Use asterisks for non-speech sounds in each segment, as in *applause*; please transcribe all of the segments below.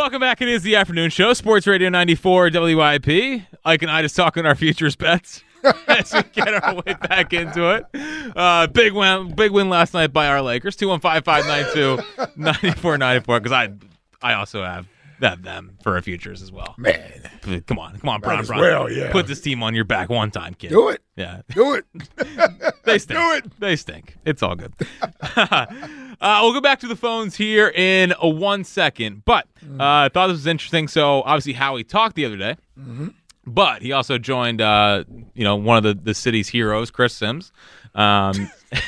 Welcome back. It is the afternoon show, Sports Radio 94 WIP. Ike and I just talking our futures bets *laughs* as we get our way back into it. Uh, big win, big win last night by our Lakers, 215 9494 because I, I also have have them for our futures as well. Man, come on, come on, Bron, as Bron. well, yeah. Put this team on your back one time, kid. Do it. Yeah, Do it. *laughs* they stink. Do it. They stink. It's all good. *laughs* uh, we'll go back to the phones here in a one second, but uh, I thought this was interesting. So obviously, Howie talked the other day, but he also joined, uh, you know, one of the, the city's heroes, Chris Sims. Um, *laughs*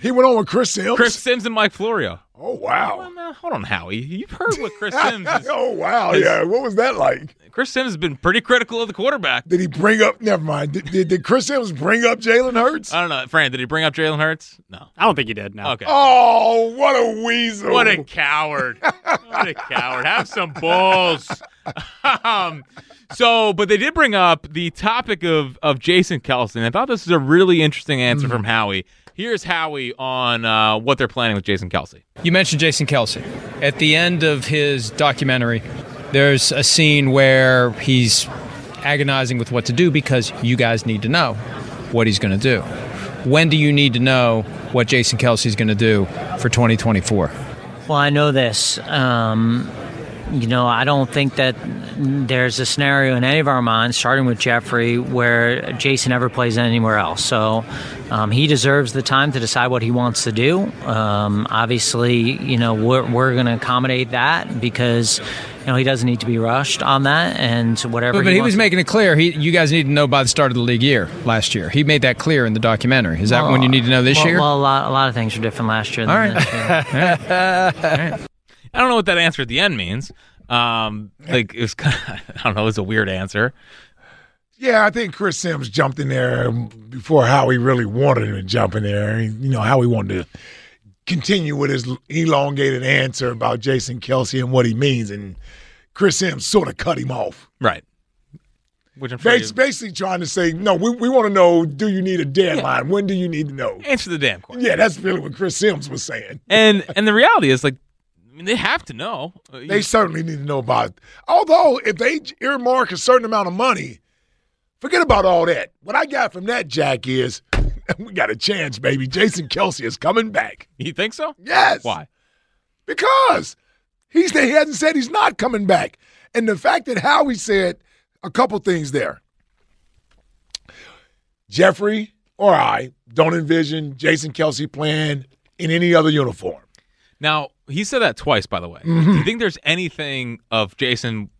He went on with Chris Sims. Chris Sims and Mike Florio. Oh wow. Hold on. Hold on, Howie. You've heard what Chris *laughs* Sims. Is, oh wow. is- Yeah. What was that like? Chris Sims has been pretty critical of the quarterback. Did he bring up? Never mind. Did, did, did Chris Sims bring up Jalen Hurts? I don't know, Fran. Did he bring up Jalen Hurts? No. I don't think he did. No. Okay. Oh, what a weasel! What a coward! What a coward! Have some balls. *laughs* um, so, but they did bring up the topic of of Jason Kelce. And I thought this was a really interesting answer from Howie. Here's Howie on uh, what they're planning with Jason Kelce. You mentioned Jason Kelce. At the end of his documentary, there's a scene where he's agonizing with what to do because you guys need to know what he's going to do. When do you need to know what Jason Kelce's going to do for 2024? Well, I know this. Um, you know, I don't think that there's a scenario in any of our minds, starting with Jeffrey, where Jason ever plays anywhere else. So um, he deserves the time to decide what he wants to do. Um, obviously, you know, we're, we're going to accommodate that because, you know, he doesn't need to be rushed on that. And whatever But, but he was to- making it clear. He, you guys need to know by the start of the league year last year. He made that clear in the documentary. Is that when you need to know this well, year? Well, a lot, a lot of things are different last year. Than All right. this year. *laughs* I don't know what that answer at the end means. Um, like it was kind of, *laughs* I don't know. It was a weird answer. Yeah, I think Chris Sims jumped in there before Howie really wanted him to jump in there. You know how he wanted to continue with his elongated answer about Jason Kelce and what he means, and Chris Sims sort of cut him off. Right. Which I'm sure Bas- Basically, trying to say, no, we, we want to know: Do you need a deadline? When do you need to know? answer the damn question. Yeah, that's really what Chris Sims was saying. And and the reality is like, I mean, they have to know. Uh, They certainly need to know about it. Although, if they earmark a certain amount of money, forget about all that. What I got from that, Jack, is *laughs* we got a chance, baby. Jason Kelce is coming back. you think so? Yes. Why? Because he's he hasn't said he's not coming back. And the fact that Howie said a couple things there. Jeffrey or I don't envision Jason Kelce playing in any other uniform. Now he said that twice, by the way. Mm-hmm. Do you think there's anything of Jason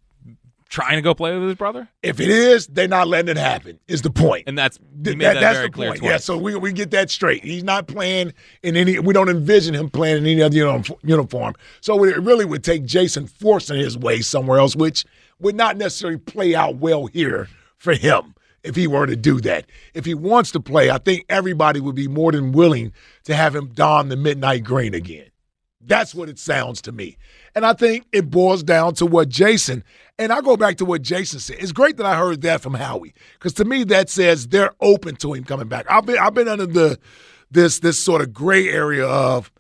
trying to go play with his brother? If it is, they're not letting it happen. Is the point? And that's made that- that, that's very the clear point. twice. Yeah, so we we get that straight. He's not playing in any. We don't envision him playing in any other uniform. So it really would take Jason forcing his way somewhere else, which would not necessarily play out well here for him if he were to do that. If he wants to play, I think everybody would be more than willing to have him don the midnight green again. That's what it sounds to me. And I think it boils down to what Jason, and I go back to what Jason said. It's great that I heard that from Howie, because to me that says they're open to him coming back. I've been I've been under the this this sort of gray area of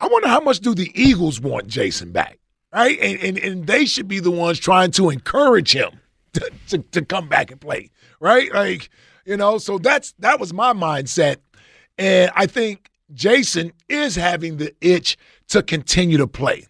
I wonder how much do the Eagles want Jason back? Right? And and, and they should be the ones trying to encourage him *laughs* to, to, to come back and play. Right? Like, you know, so that's that was my mindset. And I think Jason is having the itch to continue to play.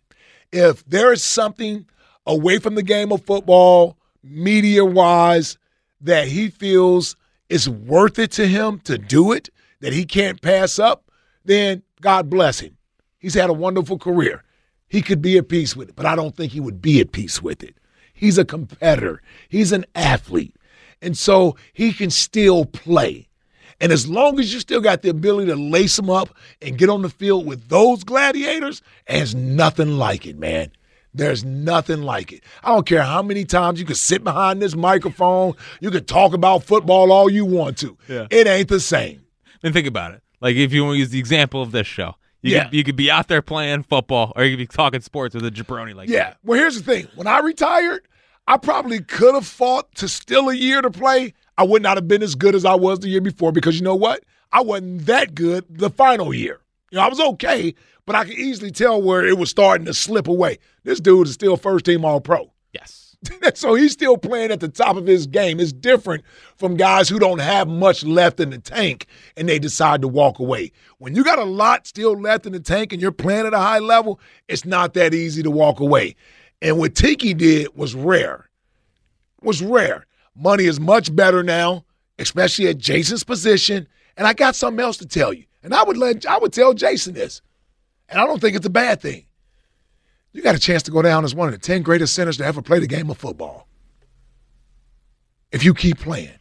If there is something away from the game of football, media wise, that he feels is worth it to him to do it, that he can't pass up, then God bless him. He's had a wonderful career. He could be at peace with it, but I don't think he would be at peace with it. He's a competitor, he's an athlete. And so he can still play. And as long as you still got the ability to lace them up and get on the field with those gladiators, there's nothing like it, man. There's nothing like it. I don't care how many times you can sit behind this microphone, you can talk about football all you want to. Yeah. It ain't the same. Then think about it. Like if you want to use the example of this show, you Yeah. could, you could be out there playing football, or you could be talking sports with a jabroni like Yeah. Well, here's the thing. When I retired, I probably could have fought to still a year to play. I would not have been as good as I was the year before because you know what? I wasn't that good the final year. You know, I was okay, but I could easily tell where it was starting to slip away. This dude is still first team All Pro. Yes. *laughs* so he's still playing at the top of his game. It's different from guys who don't have much left in the tank and they decide to walk away. When you got a lot still left in the tank and you're playing at a high level, it's not that easy to walk away. And what Tiki did was rare. Was rare. Money is much better now, especially at Jason's position. And I got something else to tell you. And I would let I would tell Jason this. And I don't think it's a bad thing. You got a chance to go down as one of the 10 greatest centers to ever play the game of football. If you keep playing.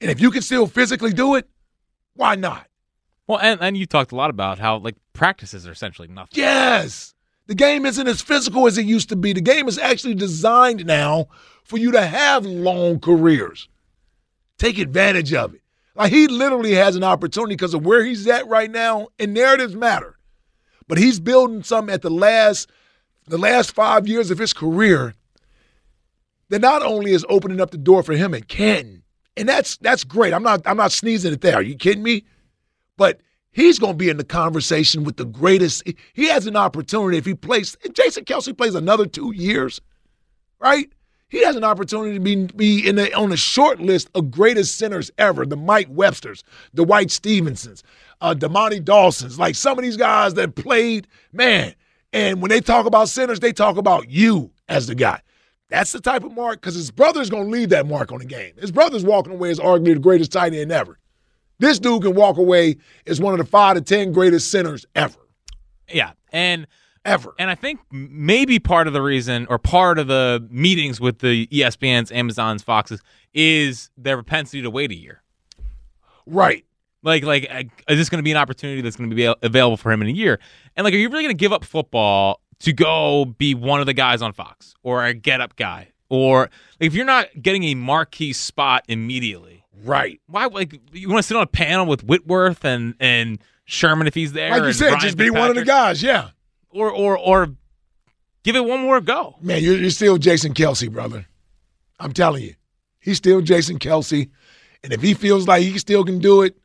And if you can still physically do it, why not? Well, and and you talked a lot about how like practices are essentially nothing. Yes. The game isn't as physical as it used to be. The game is actually designed now for you to have long careers. Take advantage of it. Like he literally has an opportunity because of where he's at right now, and narratives matter. But he's building something at the last the last five years of his career that not only is opening up the door for him in Canton, and that's that's great. I'm not I'm not sneezing at that. Are you kidding me? But he's going to be in the conversation with the greatest. He has an opportunity if he plays. If Jason Kelce plays another two years, right? He has an opportunity to be, be in the, on the short list of greatest centers ever. The Mike Websters, the Dwight Stephensons, uh, Dermontti Dawsons, like some of these guys that played, man. And when they talk about centers, they talk about you as the guy. That's the type of mark because his brother's going to leave that mark on the game. His brother's walking away as arguably the greatest tight end ever. This dude can walk away as one of the five to ten greatest centers ever. Yeah, and ever. And I think maybe part of the reason, or part of the meetings with the ESPN's, Amazon's, Foxes, is their propensity to wait a year. Right. Like, like, is this going to be an opportunity that's going to be available for him in a year? And like, are you really going to give up football to go be one of the guys on Fox or a get up guy? Or like, if you're not getting a marquee spot immediately, right? Why? Like, you want to sit on a panel with Whitworth and and Sherman if he's there? Like you said, Ryan just be one of the guys. Yeah. or or or give it one more go. Man, you're, you're still Jason Kelce, brother. I'm telling you, he's still Jason Kelce, and if he feels like he still can do it,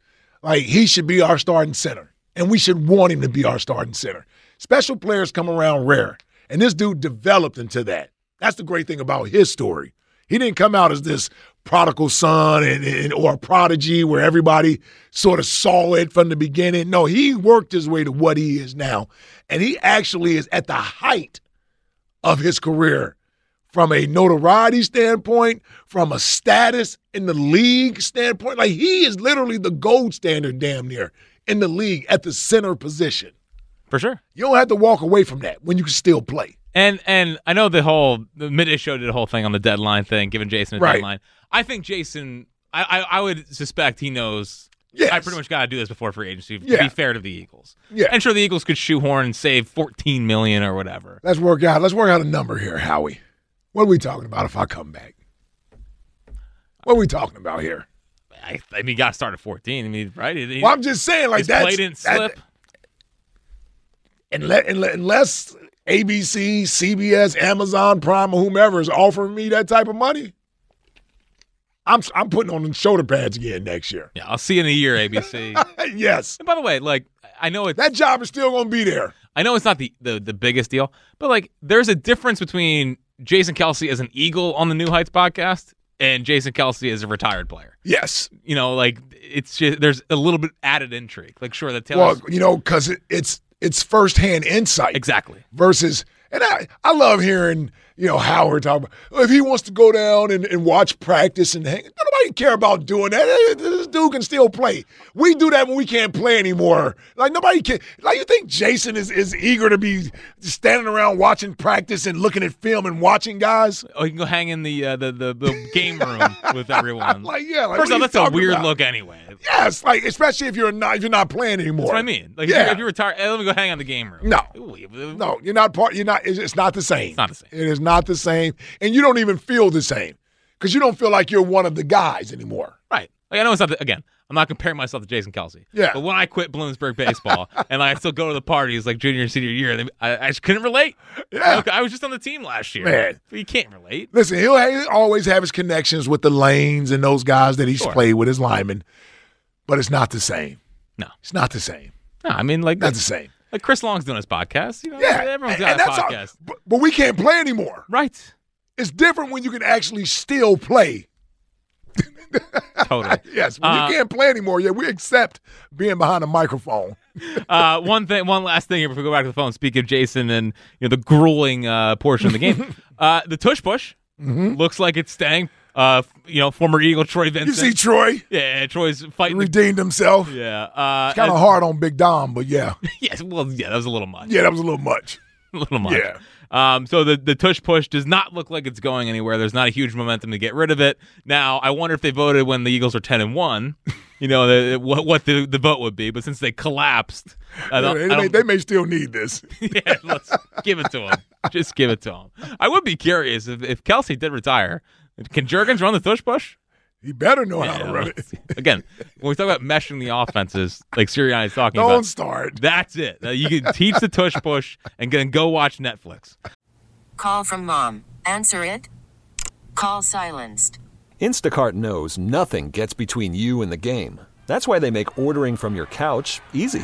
like he should be our starting center, and we should want him to be our starting center. Special players come around rare, and this dude developed into that. That's the great thing about his story. He didn't come out as this prodigal son and, and or a prodigy where everybody sort of saw it from the beginning. No, he worked his way to what he is now, and he actually is at the height of his career from a notoriety standpoint, from a status in the league standpoint. Like he is literally the gold standard damn near in the league at the center position. For sure. You don't have to walk away from that when you can still play. And and I know the whole the midday show did a whole thing on the deadline thing, giving Jason a Right. deadline. I think Jason, I, I I would suspect he knows. Yes. I pretty much got to do this before free agency to Yeah. be fair to the Eagles. Yeah. and sure the Eagles could shoehorn and save fourteen million or whatever. Let's work out. Let's work out a number here, Howie. What are we talking about if I come back? What are we talking about here? I, I mean, got to start at fourteen. I mean, right? He- Well, I'm just saying, like that's play didn't that- slip. unless, unless ABC, CBS, Amazon Prime, or whomever is offering me that type of money, I'm I'm putting on the shoulder pads again next year. yeah, I'll see you in a year, ABC. *laughs* yes, and by the way, like I know it's that job is still going to be there. I know it's not the, the the biggest deal, but like there's a difference between Jason Kelce as an Eagle on the New Heights podcast and Jason Kelce as a retired player. Yes. You know, like it's just there's a little bit added intrigue. Like sure, the Well, you know, because it, it's it's firsthand insight exactly. versus And I, I love hearing, you know, Howard talking about if he wants to go down and, and watch practice and hang. Nobody care about doing that. This dude can still play. We do that when we can't play anymore. Like nobody can. Like you think Jason is, is eager to be standing around watching practice and looking at film and watching guys? Oh, you can go hang in the uh, the, the the game room with everyone. *laughs* Like yeah, like, First off, that's a weird about? look anyway. Yes, like especially if you're not if you're not playing anymore. That's what I mean. Like if yeah. you- if you retire, hey, let me go hang in the game room. No. Ooh, No, you're not part. You're not. It's, it's not the same. It's not the same. It is not the same, and you don't even feel the same because you don't feel like you're one of the guys anymore. Right. Like I know it's not the, again. I'm not comparing myself to Jason Kelce. Yeah. But when I quit Bloomsburg baseball *laughs* and I still go to the parties like junior and senior year, I, I just couldn't relate. Yeah. Look, I was just on the team last year. Man. But you can't relate. Listen, he'll always have his connections with the lanes and those guys that he's Sure. played with his linemen, but it's not the same. No. It's not the same. No, I mean like Not the same. Like Chris Long's doing his podcast. You know, Yeah, everyone's got and a podcast. but, but we can't play anymore. Right. It's different when you can actually still play. Totally. *laughs* Yes, when Uh, you can't play anymore, yeah, we accept being behind a microphone. *laughs* uh, one thing, one last thing here before we go back to the phone. Speaking of Jason and you know the grueling uh, portion of the game, *laughs* uh, the tush push looks like it's staying. Uh, you know, former Eagle Troy Vincent. You see, Troy yeah, Troy's fighting. The, redeemed himself. yeah, uh, Kind of hard on Big Dom, but yeah, *laughs* Yes, well, yeah, that was a little much. yeah, that was a little much. *laughs* a little much. Yeah. Um, so the the tush push does not look like it's going anywhere. There's not a huge momentum to get rid of it. Now, I wonder if they voted when the Eagles are ten and one. *laughs* You know the, what what the, the vote would be, but since they collapsed, I don't, they, may, they may still need this. yeah, let's give it to them. Just give it to them. I would be curious if, if Kelce did retire. Can Jurgens run the tush push? He better know how Yeah, to run it. *laughs* Again, when we talk about meshing the offenses, like Sirianni's talking about Don't about, start. that's it. Now, you can teach the tush push and then go watch Netflix. Call from mom. Answer it. Call silenced. Instacart knows nothing gets between you and the game. That's why they make ordering from your couch easy.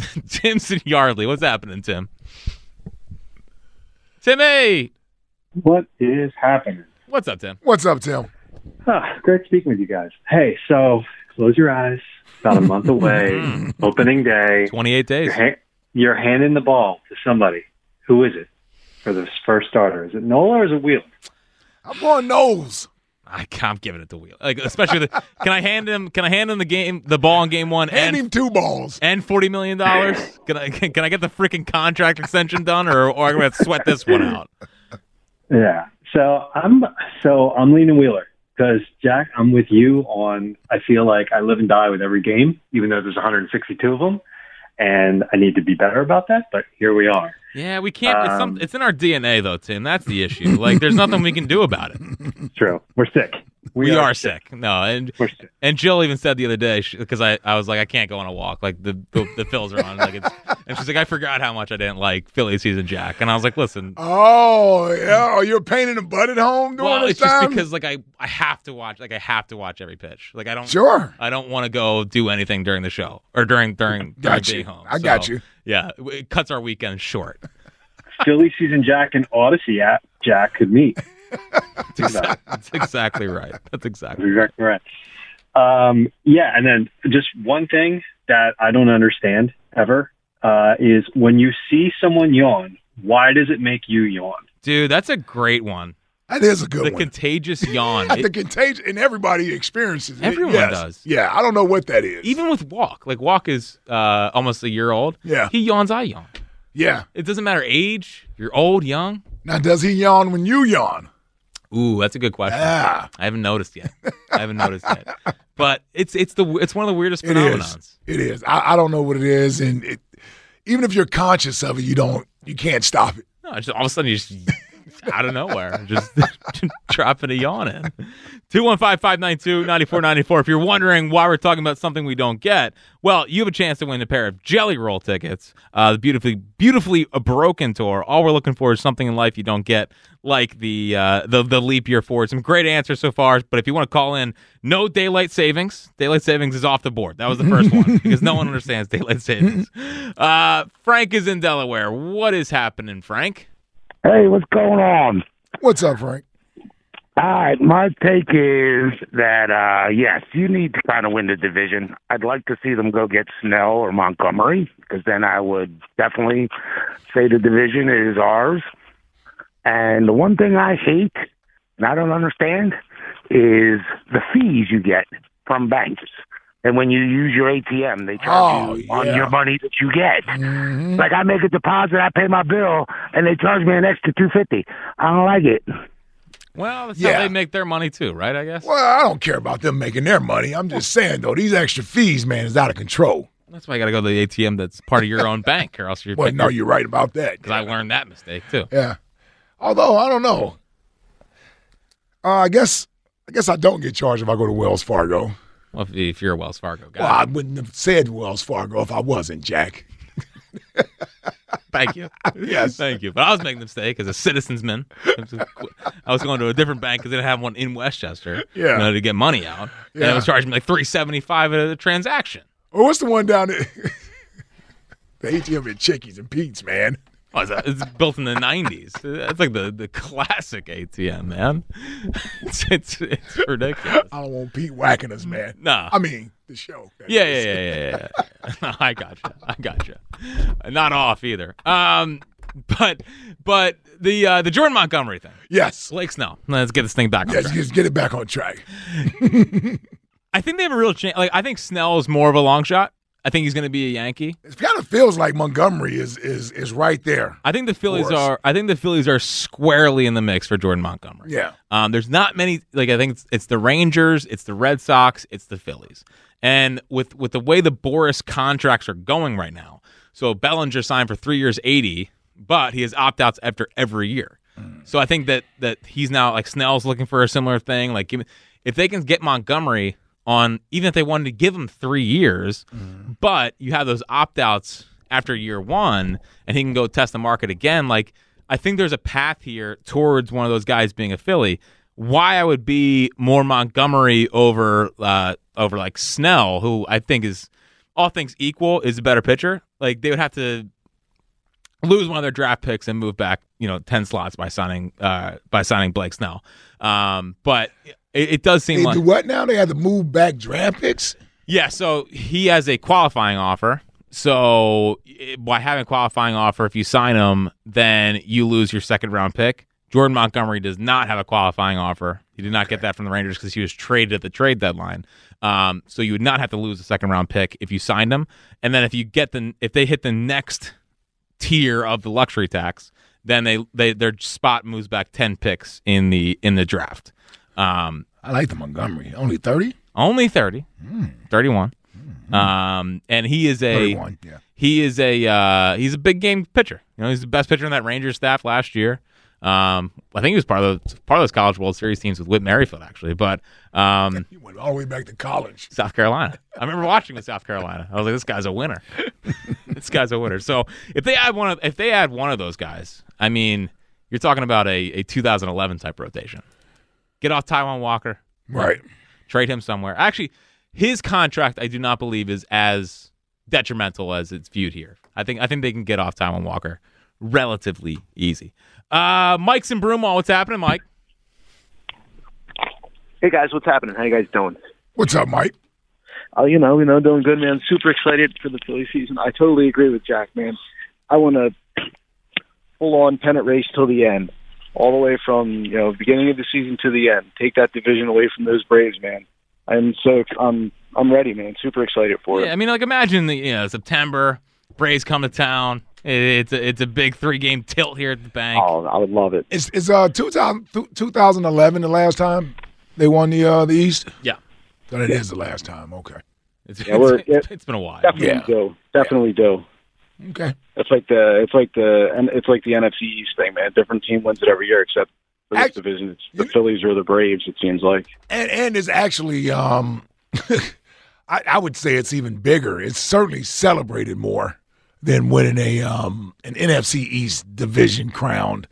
*laughs* Timson Yardley, what's happening, Tim? Timmy, What is happening? what's up, Tim? What's up, Tim? Ah, great speaking with you guys. Hey, so close your eyes. About a month away, *laughs* opening day. 28 days. You're, ha- you're handing the ball to somebody. Who is it for the first starter? Is it Nola or is it Wheeler? I'm going nose. I, I'm giving it to Wheel. Like, especially the, can I hand him? Can I hand him the game, the ball in game one, Hand and him two balls. and forty million dollars? Can I can, can I get the freaking contract extension done, or or I'm gonna have to sweat this one out? Yeah. So I'm so I'm leaning Wheeler because Jack, I'm with you on. I feel like I live and die with every game, even though there's 162 of them, and I need to be better about that. But here we are. Yeah, we can't. It's, some, Um, it's in our DNA, though, Tim. That's the issue. Like, there's nothing we can do about it. *laughs* True. We're sick. We, are, sick. No, and We're sick. and Jill even said the other day because I, I was like I can't go on a walk like the the, the Phils are on like it's, and she's like I forgot how much I didn't like Philly season Jack and I was like listen Oh, yeah. Oh, you're painting the butt at home during well this it's just because like I I have to watch like I have to watch every pitch like I don't Sure. I don't want to go do anything during the show or during during, during Got being home I got So, you. Yeah it cuts our weekend short Philly season Jack and Odyssey app Jack could meet. that's, exactly, that's exactly right that's That's exactly exactly right. Um, yeah, and then just one thing that I don't understand ever uh, is when you see someone yawn, why does it make you yawn? dude that's a great one That is a good the one. The contagious *laughs* yawn the It- contagion, and everybody experiences it. Everyone Yes. does. Yeah, I don't know what that is. even with Walk like Walk is uh almost a year old Yeah. he yawns I yawn yeah. It doesn't matter age. You're old, young. Now, does he yawn when you yawn? Ooh, that's a good question. Yeah. I haven't noticed yet. I haven't noticed yet. *laughs* But it's it's the it's one of the weirdest It phenomenons. is. It is. I, I don't know what it is, and it, even if you're conscious of it, you don't. You can't stop it. No, just all of a sudden you just *laughs* out of nowhere just *laughs* dropping a yawn in. 215-592-9494. If you're wondering why we're talking about something we don't get, well, you have a chance to win a pair of Jelly Roll tickets. Uh, the beautifully beautifully a broken tour. All we're looking for is something in life you don't get, like the uh, the the leap year forward. Some great answers so far, but if you want to call in, no daylight savings. Daylight savings is off the board. That was the first one *laughs* because no one understands daylight savings. Uh, Frank is in Delaware. What is happening, Frank? Hey, what's going on? What's up, Frank? All right, my take is that uh yes, you need to kind of win the division. I'd like to see them go get Snell or Montgomery because then I would definitely say the division is ours. And the one thing I hate and I don't understand is the fees you get from banks. And when you use your ATM, they charge Oh, you on yeah. your money that you get. Mm-hmm. Like I make a deposit, I pay my bill, and they charge me an extra two fifty. I don't like it. Well, that's Yeah. how they make their money too, right? I guess. Well, I don't care about them making their money. I'm just saying though, these extra fees, man, is out of control. That's why you got to go to the ATM that's part of your own bank, or else you're. Well, no, you're right about that. Because I learned that mistake too. Yeah. Although I don't know. Uh, I guess I guess I don't get charged if I go to Wells Fargo. Well, if, if you're a Wells Fargo guy, Well, I wouldn't have said Wells Fargo if I wasn't, Jack. thank you. Yes. thank you. But I was making the mistake as a citizensman. I was going to a different bank because they didn't have one in Westchester. Yeah. You know, to get money out, and Yeah. it was charging me like three seventy five a transaction. Or what's the one down there? *laughs* the ATM at Chickies and Pete's, man. Oh, it's, it's built in the '90s. It's like the, the classic ATM, man. *laughs* It's, it's it's ridiculous. I don't want Pete whacking us, man. No. I mean the show. that Yeah, yeah, yeah, yeah, yeah. *laughs* No, I gotcha. I gotcha. Not off either. Um, but but the uh, the Jordan Montgomery thing. Yes. Blake Snell. Let's get this thing back on Yes, track. just get it back on track. *laughs* I think they have a real chance. Like I think Snell is more of a long shot. I think he's going to be a Yankee. It kind of feels like Montgomery is is is right there. I think the Phillies are. I think the Phillies are squarely in the mix for Jordan Montgomery. Yeah. Um, there's not many. Like I think it's, it's the Rangers, it's the Red Sox, it's the Phillies, and with with the way the Boras contracts are going right now, so Bellinger signed for three years, eighty, but he has opt outs after every year. So I think that that he's now like Snell's looking for a similar thing. Like if they can get Montgomery on, even if they wanted to give him three years, but you have those opt outs after year one, and he can go test the market again. Like I think there's a path here towards one of those guys being a Philly. Why I would be more Montgomery over uh, over like Snell, who I think is all things equal is a better pitcher. Like they would have to lose one of their draft picks and move back, you know, ten slots by signing uh, by signing Blake Snell. Um, but it, it does seem They like do what now? They had to move back draft picks. yeah, so he has a qualifying offer. So eh, by having a qualifying offer, if you sign him, then you lose your second round pick. Jordan Montgomery does not have a qualifying offer. He did not get that from the Rangers because he was traded at the trade deadline. Um, so you would not have to lose a second round pick if you signed him. And then if you get the if they hit the next tier of the luxury tax, then they, they their spot moves back ten picks in the in the draft. Um, I like the Montgomery. Only thirty. only 30, 31. Um, and he is a yeah. he is a uh, he's a big game pitcher. You know, he's the best pitcher in that Rangers staff last year. Um, I think he was part of the, part of those College World Series teams with Whit Merrifield actually, but um, *laughs* You went all the way back to college. South Carolina. I remember watching the South Carolina. I was like, this guy's a winner. *laughs* this guy's a winner. So if they add one of if they add one of those guys, I mean, you're talking about a, a 2011 type rotation. Get off Taijuan Walker, Right. trade him somewhere. Actually, his contract I do not believe is as detrimental as it's viewed here. I think I think they can get off Taijuan Walker relatively easy. Uh, Mike's in Broomall. What's happening, Mike? Hey guys, what's happening? How you guys doing? What's up, Mike? Uh, you know, you know, doing good, man. Super excited for the Philly season. I totally agree with Jack, man. I want to full on pennant race till the end, all the way from you know beginning of the season to the end. Take that division away from those Braves, man. I'm so I'm I'm ready, man. Super excited for Yeah, it. I mean, like imagine the you know September Braves come to town. It's a, it's a big three game tilt here at the bank. Oh, I would love it. it. Is is uh 2000, 2011 the last time they won the uh the East? Yeah. So that is the last time. Okay. It's, Yeah, we're- it's, it's been a while. Definitely Yeah. do. Definitely do. Okay. It's like the it's like the and it's like the NFC East thing, man. Different team wins it every year, except for this division. It's the Phillies or the Braves. It seems like. And and it's actually um *laughs* I, I would say it's even bigger. It's certainly celebrated more than winning a um an NFC East division crown.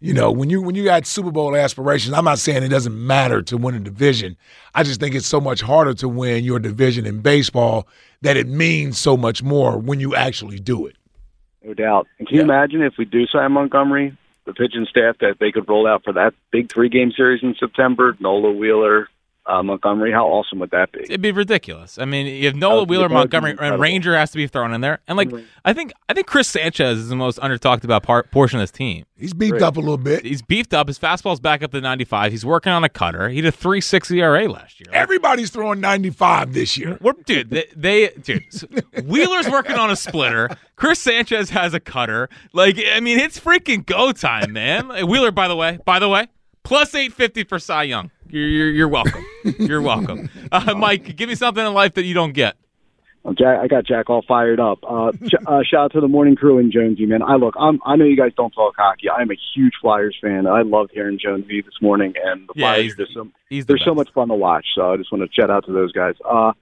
You know, when you when you got Super Bowl aspirations, I'm not saying it doesn't matter to win a division. I just think it's so much harder to win your division in baseball that it means so much more when you actually do it. No doubt. And can you imagine if we do sign Montgomery, the pitching staff that they could roll out for that big three game series in September? Nola Wheeler, uh, Montgomery. How awesome would that be? It'd be ridiculous. I mean, you have Nola would Wheeler, that would be Montgomery, and. Ranger has to be thrown in there. And like, I think I think Chris Sanchez is the most under talked about part portion of this team. He's beefed up a little bit. He's beefed up. His fastball's back up to 95. He's working on a cutter. He had a 3.6 ERA last year. Everybody's throwing 95 this year. We're, dude, they, they dude, s- *laughs* Wheeler's working on a splitter. Chris Sanchez has a cutter. Like, I mean, it's freaking go time, man. Wheeler, by the way, by the way, plus 850 for Cy Young. You're, you're, you're welcome. You're welcome. *laughs* Uh, Mike, give me something in life that you don't get. Jack, I got Jack all fired up. Uh, sh- uh, shout out to the morning crew and Jonesy, man. I look, I'm, I know you guys don't talk hockey. I'm a huge Flyers fan. I loved hearing Jonesy this morning, and the Yeah, Flyers he's are just so, He's the they're so much fun to watch. So I just want to shout out to those guys. Uh,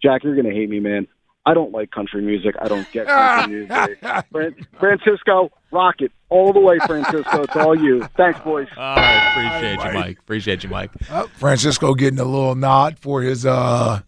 Jack, you're gonna hate me, man. I don't like country music. I don't get country music. *laughs* Fran- Francisco, rock it all the way, Francisco. It's all you. Thanks, boys. All right, appreciate you, Mike. Appreciate you, Mike. Uh, Francisco getting a little nod for his uh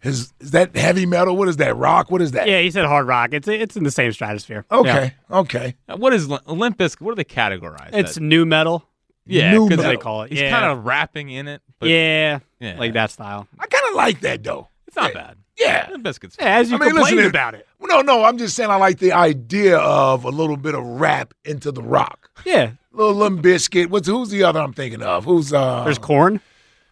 his is that heavy metal? What is that? Rock? What is that? Yeah, he said hard rock. It's it's in the same stratosphere. Okay. Okay. Uh, What is Lim- Limp Bizkit? What do they categorize? It's that? nu metal. yeah, new 'cause metal. They call it. He's yeah. kind of rapping in it. But yeah, yeah, like that style. I kind of like that though. It's not bad. Yeah. Limp Bizkit's Yeah, as you I mean, complained listen, about it. No, no, I'm just saying I like the idea of a little bit of rap into the rock. Yeah, Little Limp Bizkit. What's who's the other I'm thinking of? Who's uh there's Korn.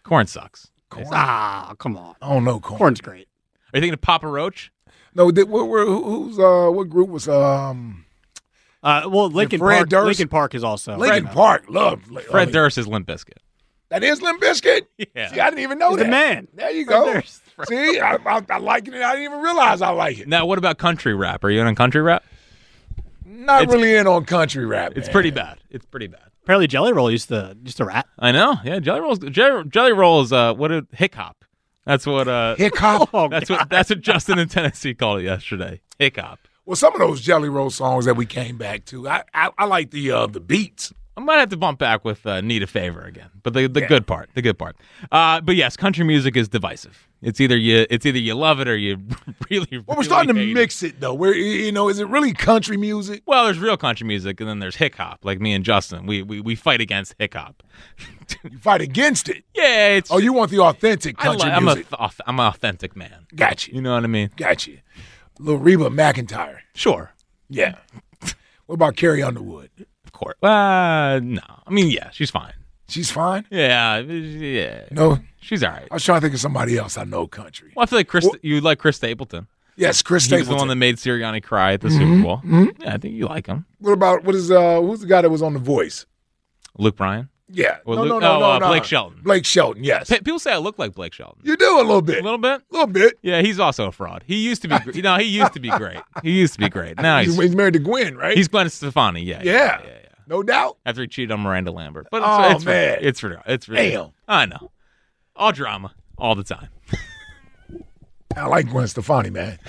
Korn sucks. Korn. Ah, come on. I don't know Korn. Korn's great. Are you thinking of Papa Roach? No, did, what, where, who's uh what group was um Uh, well, Linkin Fred Park. Durst? Linkin Park is also Linkin Park? Love Fred uh, Durst is Limp Bizkit. That is Limp Bizkit. Yeah. See, I didn't even know He's that. the man. There you Fred go. Durst. See, I, I, I like it. I didn't even realize I like it. Now, what about country rap? Are you in on country rap? Not It's- really in on country rap. It's man. pretty bad. It's pretty bad. Apparently, Jelly Roll used to used to rap. I know. Yeah, Jelly Rolls. Jelly, Jelly Roll is uh, what a hick hop. That's what uh, hick hop. *laughs* Oh, that's God. what that's what Justin in Tennessee called it yesterday. Hick hop. Well, some of those Jelly Roll songs that we came back to, I I, I like the uh, the beats. I might have to bump back with uh, "Need a Favor" again, but the the good part, the good part. Uh, but yes, country music is divisive. It's either you, it's either you love it or you *laughs* really. Well, we're starting to hate it. mix it though. Where you know, is it really country music? Well, there's real country music, and then there's hick hop. Like me and Justin, we we, we fight against hick hop. *laughs* You fight against it. Yeah, it's. Oh, you want the authentic country I country li- I'm a th- I'm an authentic man. Gotcha. you. Know what I mean? Gotcha. Little Reba McEntire. Sure. Yeah. what about Carrie Underwood? Of course. Uh, no. I mean, yeah, she's fine. She's fine. Yeah, yeah. No, she's all right. I was trying to think of somebody else I know country. Well, I feel like Chris. you like Chris Stapleton? Yes, Chris He was the one that made Sirianni cry at the Mhm, Super Bowl. mhm. Yeah, I think you like him. What about what is uh who's the guy that was on The Voice? Luke Bryan. Yeah. Or no, Luke- no, no, oh, no, uh, no. Blake Shelton. Blake Shelton. Yes. Pe- People say I look like Blake Shelton. You do a little bit. A little bit. A little bit. Yeah, he's also a fraud. He used to be. gr- you know, he used to be great. He used to be great. *laughs* Now He's, he's he's married to Gwen, right? he's Gwen Stefani. Yeah. yeah. No doubt. After he cheated on Miranda Lambert. But it's, Oh, it's, man. It's for it's for Damn. I know. All drama, all the time. I like Gwen Stefani, man.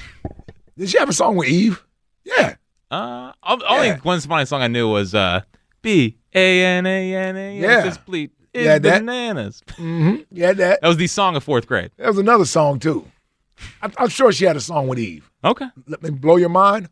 Did she have a song with Eve? Yeah. Uh, all- only Gwen Stefani song I knew was uh, B A N A N A. Yeah. This bleep Yeah, that- bananas. *laughs* Mm-hmm. Yeah, that. That was the song of fourth grade. There was another song too. I, I'm sure she had a song with Eve. Okay. Let me blow your mind.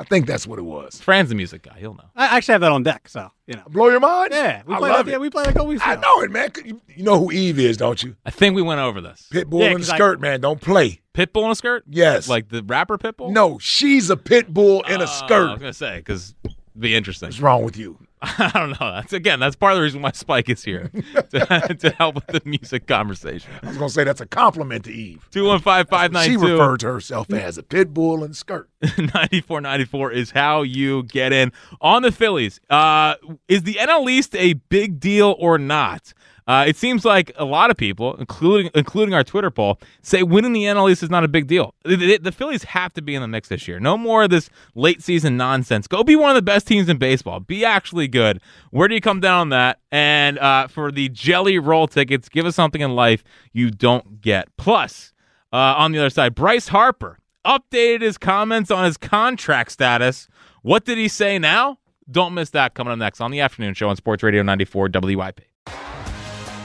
I think that's what it was. Fran's the music guy. He'll know. I actually have that on deck, so you know. Blow your mind? Yeah, we I play love that. it. Yeah, we play that a couple weeks I know it, man. You, you know who Eve is, don't you? I think we went over this. Pitbull Yeah, in a 'cause I- skirt, man. Don't play. Pitbull in a skirt? Yes. Like the rapper Pitbull? No, she's a pit bull in Oh, a skirt. I was gonna say because be interesting. What's wrong with you? *laughs* I don't know. That's again. That's part of the reason why Spike is here *laughs* to, *laughs* to help with the music conversation. I was gonna say that's a compliment to Eve. Two one five five nine She referred to herself as a pit bull in skirt. 9494 is how you get in on the Phillies. Uh, is the NL East a big deal or not? Uh, it seems like a lot of people, including including our Twitter poll, say winning the NL East is not a big deal. The, the- the Phillies have to be in the mix this year. No more of this late season nonsense. Go be one of the best teams in baseball. Be actually good. Where do you come down on that? And uh, for the Jelly Roll tickets, give us something in life you don't get. Plus, uh, on the other side, Bryce Harper updated his comments on his contract status. What did he say now? Don't miss that coming up next on the afternoon show on Sports Radio 94 WIP.